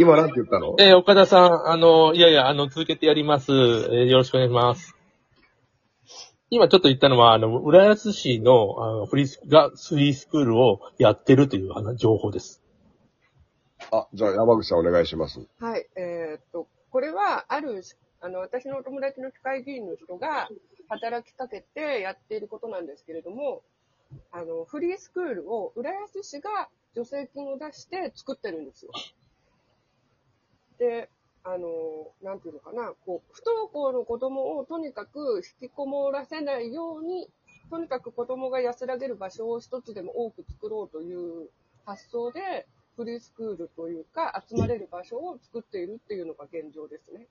今なんて言ったの？えー岡田さん、あの、いやいや、あの、続けてやります。えーよろしくお願いします。今ちょっと言ったのは、あの、浦安市の、あの、フリース、が、フリースクールをやってるというあの情報です。あ、じゃあ山口さんお願いします。はい、えーっと、これは、ある、あの、私のお友達の機械議員の人が働きかけてやっていることなんですけれども、あの、フリースクールを浦安市が助成金を出して作ってるんですよ。で、あの、なんていうのかな、こう、不登校の子供をとにかく引きこもらせないように、とにかく子供が安らげる場所を一つでも多く作ろうという発想で、フリースクールというか、集まれる場所を作っているっていうのが現状ですね。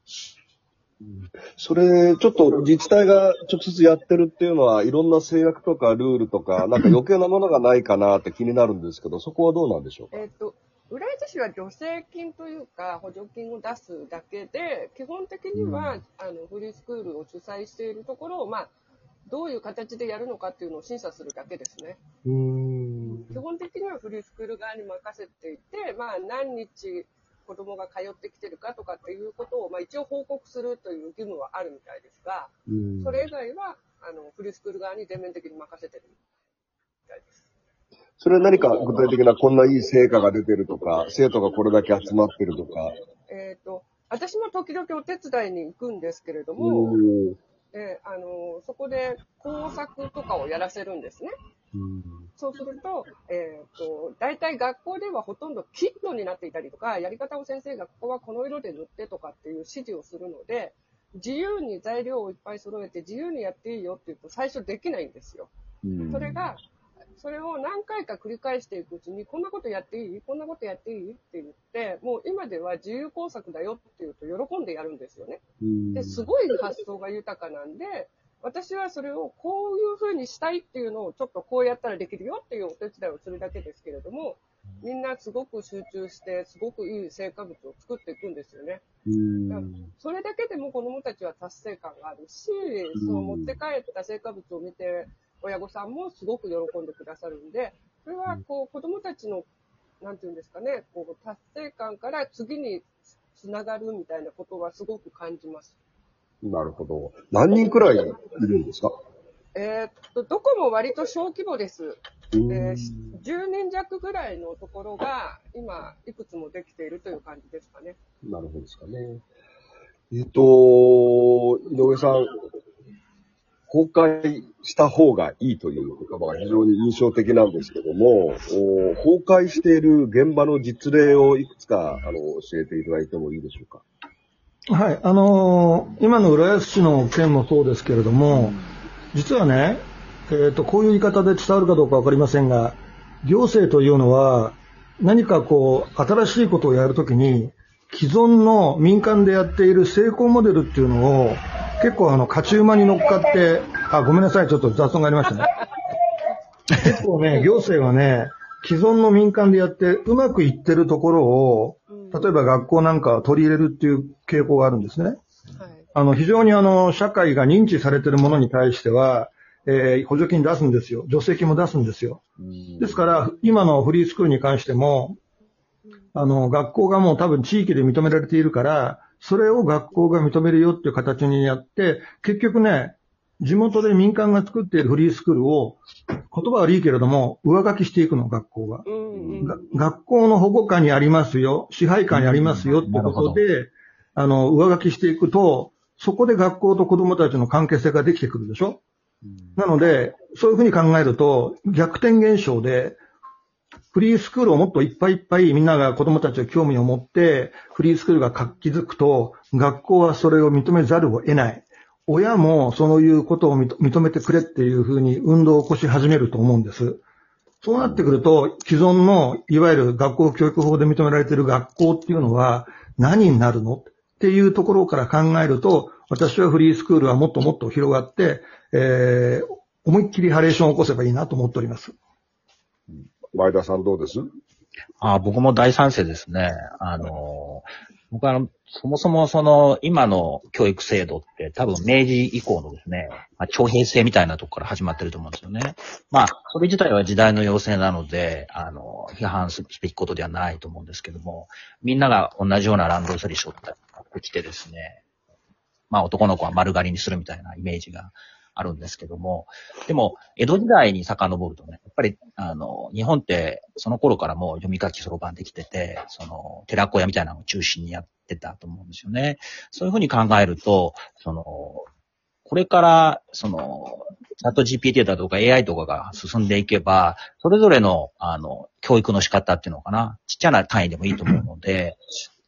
それ、ちょっと自治体が直接やってるっていうのは、いろんな制約とかルールとか、なんか余計なものがないかなって気になるんですけど、そこはどうなんでしょうか？えっ、と、浦安市は助成金というか、補助金を出すだけで、基本的には、あの、フリースクールを主催しているところを、まあ、どういう形でやるのかっていうのを審査するだけですね。うーん。基本的にはフリースクール側に任せていて、まあ、何日子供が通ってきてるかとかっていうことを、まあ、一応報告するという義務はあるみたいですが、うんそれ以外は、あの、フリースクール側に全面的に任せてるみたいです。それは何か具体的なこんないい成果が出てるとか、生徒がこれだけ集まってるとか。えっ、と、私も時々お手伝いに行くんですけれどうも、んえーあの、そこで工作とかをやらせるんですね。そうすると、えっ、と、大体学校ではほとんどキットになっていたりとか、やり方を先生がここはこの色で塗ってとかっていう指示をするので、自由に材料をいっぱい揃えて自由にやっていいよって言うと最初できないんですよ。うんそれが、それを何回か繰り返していくうちに、こんなことやっていい？こんなことやっていい？って言って、もう今では自由工作だよって言うと喜んでやるんですよね。うん。で、すごい発想が豊かなんで、私はそれをこういう風にしたいっていうのをちょっとこうやったらできるよっていうお手伝いをするだけですけれども、みんなすごく集中して、すごくいい成果物を作っていくんですよね。うん。それだけでも子供たちは達成感があるし、その持って帰った成果物を見て、親御さんもすごく喜んでくださるんで、それはこう子供たちの、なんていうんですかね、こう達成感から次につながるみたいなことはすごく感じます。なるほど。何人くらいいるんですか？えーっと、どこも割と小規模です。うんえー10人弱ぐらいのところが、今、いくつもできているという感じですかね。なるほどですかね。えっと、井上さん、公開した方がいいという言葉が非常に印象的なんですけども、崩壊している現場の実例をいくつかあの教えていただいてもいいでしょうか？はい、あのー今の浦安市の件もそうですけれども、実はね、えっ、と、こういう言い方で伝わるかどうかわかりませんが、行政というのは、何かこう、新しいことをやるときに、既存の民間でやっている成功モデルっていうのを、結構あの、勝ち馬に乗っかって、あ、ごめんなさい、ちょっと雑音がありましたね。結構ね、行政はね、既存の民間でやってうまくいってるところを、例えば学校なんかは取り入れるっていう傾向があるんですね。はい。あの、非常にあの、社会が認知されているものに対しては、えー補助金出すんですよ。助成金も出すんですよ。ですから、今のフリースクールに関しても、あの、学校がもう多分地域で認められているから、それを学校が認めるよっていう形にやって、結局ね、地元で民間が作っているフリースクールを、言葉悪いけれども、上書きしていくの、学校が。うんうん。が学校の保護下にありますよ、支配下にありますよってことで、あの、上書きしていくと、そこで学校と子供たちの関係性ができてくるでしょ？なので、そういうふうに考えると、逆転現象で、フリースクールをもっといっぱいいっぱいみんなが子供たちが興味を持って、フリースクールが活気づくと、学校はそれを認めざるを得ない。親もそういうことを認認めてくれっていうふうに運動を起こし始めると思うんです。そうなってくると、既存の、いわゆる学校教育法で認められている学校っていうのは何になるの？っていうところから考えると、私はフリースクールはもっともっと広がって、えー、思いっきりハレーションを起こせばいいなと思っております。前田さんどうです？あ僕も大賛成ですね。あの、僕はあの、そもそもその、今の教育制度って多分明治以降のですね、まあ、徴兵制みたいなとこから始まってると思うんですよね。まあ、それ自体は時代の要請なので、あの、批判すべきことではないと思うんですけども、みんなが同じようなランドセル背負ってきてですね、まあ男の子は丸刈りにするみたいなイメージがあるんですけども、でも、江戸時代に遡るとね、やっぱり、あの、日本ってその頃からもう読み書きそろばんできてて、その、寺子屋みたいなのを中心にやってたと思うんですよね。そういうふうに考えると、その、これから、その、チャット GPT だとか AI とかが進んでいけば、それぞれの、あの、教育の仕方っていうのかな、ちっちゃな単位でもいいと思うので、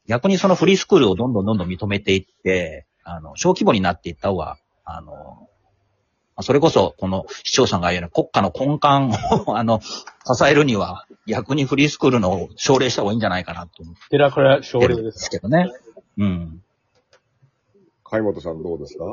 逆にそのフリースクールをどんどんどんどん認めていって、あの、小規模になっていった方が、あの、それこそ、この市長さんが言うように国家の根幹を、あの、支えるには、逆にフリースクールの奨励した方がいいんじゃないかなと思って。寺から奨励ですけどね。うん。貝本さんどうですか？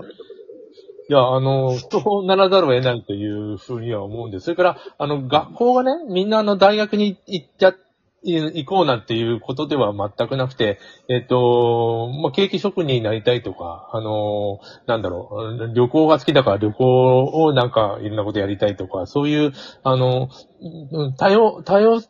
いや、あの、そうならざるを得ないというふうには思うんです。それから、あの、学校がね、みんなあの、大学に行っちゃって、行こうなんていうことでは全くなくて、えっ、と、まあ、ケーキ職人になりたいとか、あの、なんだろう、旅行が好きだから旅行をなんかいろんなことやりたいとか、そういう、あの、多様、多様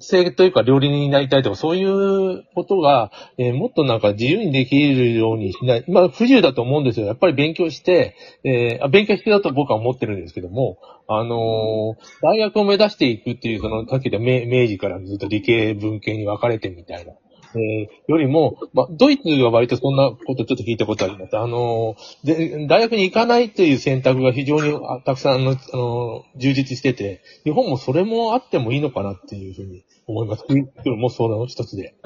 性というか料理人になりたいとか、そういうことが、えー、もっとなんか自由にできるようにしない。まあ、不自由だと思うんですよ。やっぱり勉強して、えー、勉強してだと僕は思ってるんですけども、あのー、大学を目指していくっていう、その、さっき言った明治からずっと理系文系に分かれてみたいな。えー、よりも、まあ、ドイツは割とそんなことちょっと聞いたことあります。あので、大学に行かないという選択が非常にたくさんの、あの充実してて、日本もそれもあってもいいのかなっていうふうに思います。もうその一つで。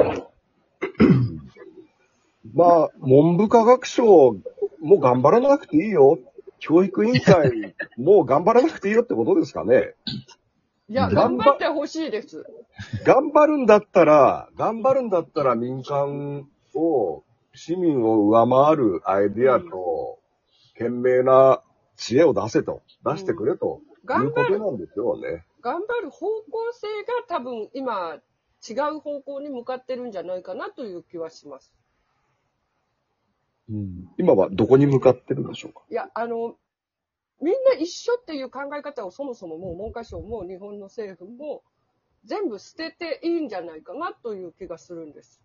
まあ、文部科学省も頑張らなくていいよ。教育委員会もう頑張らなくていいよってことですかね。いや、頑張ってほしいです。頑張るんだったら、頑張るんだったら民間を、市民を上回るアイディアと、懸命な知恵を出せと、出してくれと、いうことなんですよね。頑張る方向性が多分今、違う方向に向かってるんじゃないかなという気はします。うん、今はどこに向かってるんでしょうか？いや、あの、みんな一緒っていう考え方をそもそももう文科省も日本の政府も全部捨てていいんじゃないかなという気がするんです。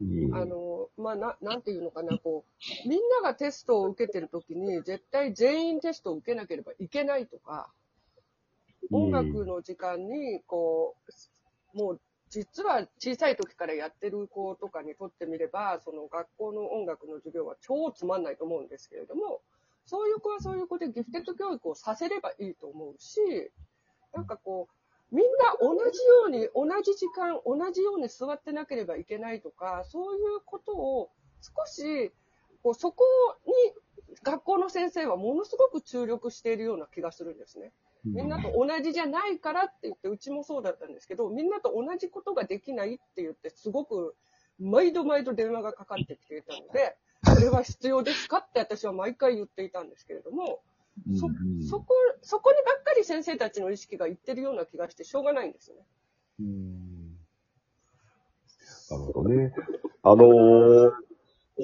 うん、あの、まあ、な、なんていうのかな、こう、みんながテストを受けてるときに、絶対全員テストを受けなければいけないとか、音楽の時間に、こう、もう、実は小さい時からやってる子とかにとってみれば、その学校の音楽の授業は超つまんないと思うんですけれども、そういう子はそういう子でギフテッド教育をさせればいいと思うし、なんかこう、みんな同じように、同じ時間、同じように座ってなければいけないとか、そういうことを少し、こうそこに学校の先生はものすごく注力しているような気がするんですね。みんなと同じじゃないからって言って、うちもそうだったんですけど、みんなと同じことができないって言って、すごく毎度毎度電話がかかってきていたので、それは必要ですかって私は毎回言っていたんですけれども、そ、そこ、そこにばっかり先生たちの意識がいってるような気がしてしょうがないんですよね。うん。なるほどね。あのー、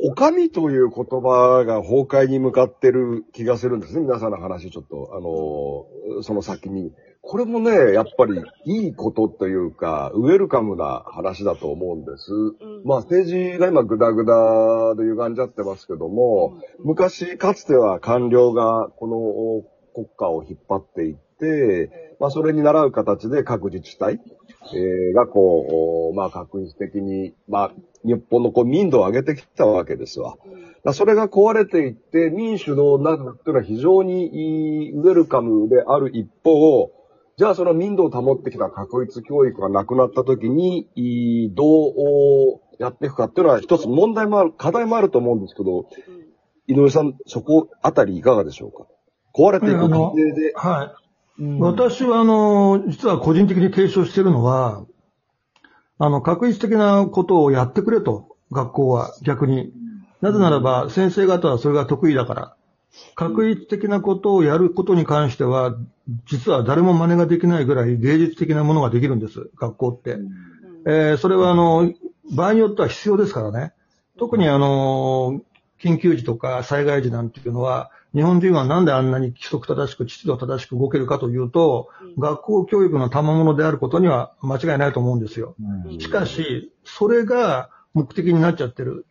おかみという言葉が崩壊に向かってる気がするんですね。皆さんの話ちょっと、あのー、その先に。これもね、やっぱりいいことというか、ウェルカムな話だと思うんです。うん、まあ政治が今グダグダで歪んじゃってますけども、うん、昔かつては官僚がこの国家を引っ張っていって、まあそれに習う形で各自治体、えー、がこう、まあ確実的に、まあ日本のこう民度を上げてきたわけですわ。うん、それが壊れていって民主の中っていうのは非常にウェルカムである一方、じゃあその民度を保ってきた確立教育がなくなった時に、どうやっていくかっていうのは一つ問題もある、課題もあると思うんですけど、井上さん、そこあたりいかがでしょうか？壊れていく過程で。はい。うん、私は、あの、実は個人的に提唱しているのは、あの、確実的なことをやってくれと、学校は逆に。なぜならば、先生方はそれが得意だから。確一的なことをやることに関しては、実は誰も真似ができないぐらい芸術的なものができるんです、学校って。えーそれはあの、場合によっては必要ですからね。特にあの、緊急時とか災害時なんていうのは、日本人はなんであんなに規則正しく、秩序正しく動けるかというと、学校教育の賜物であることには間違いないと思うんですよ。うんしかし、それが目的になっちゃってる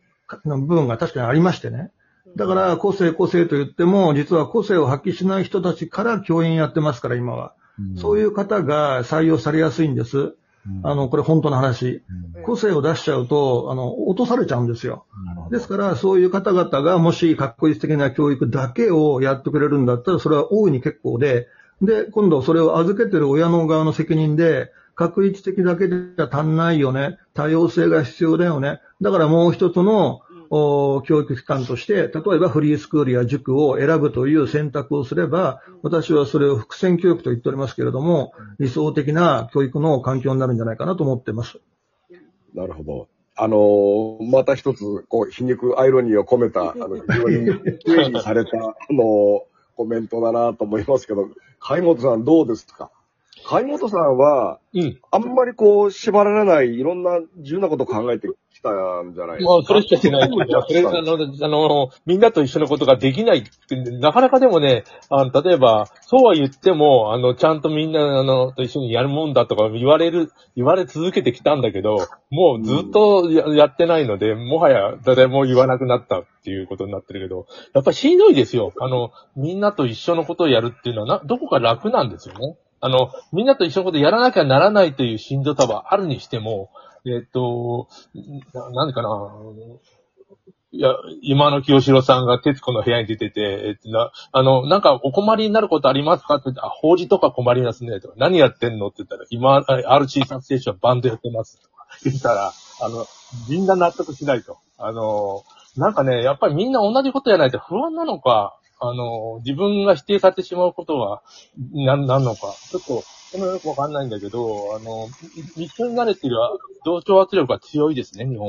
部分が確かにありましてね。だから、個性個性と言っても、実は個性を発揮しない人たちから教員やってますから、今は。そういう方が採用されやすいんです。あの、これ本当の話。個性を出しちゃうと、あの、落とされちゃうんですよ。ですから、そういう方々がもし、かっこいい的な教育だけをやってくれるんだったら、それは大いに結構で、で、今度それを預けてる親の側の責任で、確一的だけでは足んないよね。多様性が必要だよね。だからもう一つの、お教育機関として、例えばフリースクールや塾を選ぶという選択をすれば、私はそれを伏線教育と言っておりますけれども、理想的な教育の環境になるんじゃないかなと思ってます。なるほど。あのーまた一つ、こう、皮肉、アイロニーを込めた、あの、非常に定義された、あのーコメントだなと思いますけど、貝本さんどうですか？貝本さんは、うん。あんまりこう、縛られない、いろんな自由なことを考えてきたんじゃないですか？まあ、それしかしない。それ、あの、あの、みんなと一緒のことができないって、なかなかでもね、あの、例えば、そうは言っても、あの、ちゃんとみんな、あの、と一緒にやるもんだとか言われる、言われ続けてきたんだけど、もうずっとや,、やってないので、もはや誰も言わなくなったっていうことになってるけど、やっぱりしんどいですよ。あの、みんなと一緒のことをやるっていうのはな、どこか楽なんですよね。あの、みんなと一緒のことやらなきゃならないというしんどさはあるにしても、えっ、と、ななんでかな、いや、今の清志郎さんが徹子の部屋に出てて、えっと、な、あの、なんかお困りになることありますかって言って、あ、法事とか困りますね、とか、何やってんの？って言ったら、今、RC 撮影所はバンドやってます、とか言ったら、あの、みんな納得しないと。あの、なんかね、やっぱりみんな同じことやらないと不安なのか、あの、自分が否定されてしまうことは、なん、なんのか。ちょっと、そのよくわかんないんだけど、あの、い一緒に慣れてる同調圧力が強いですね、日本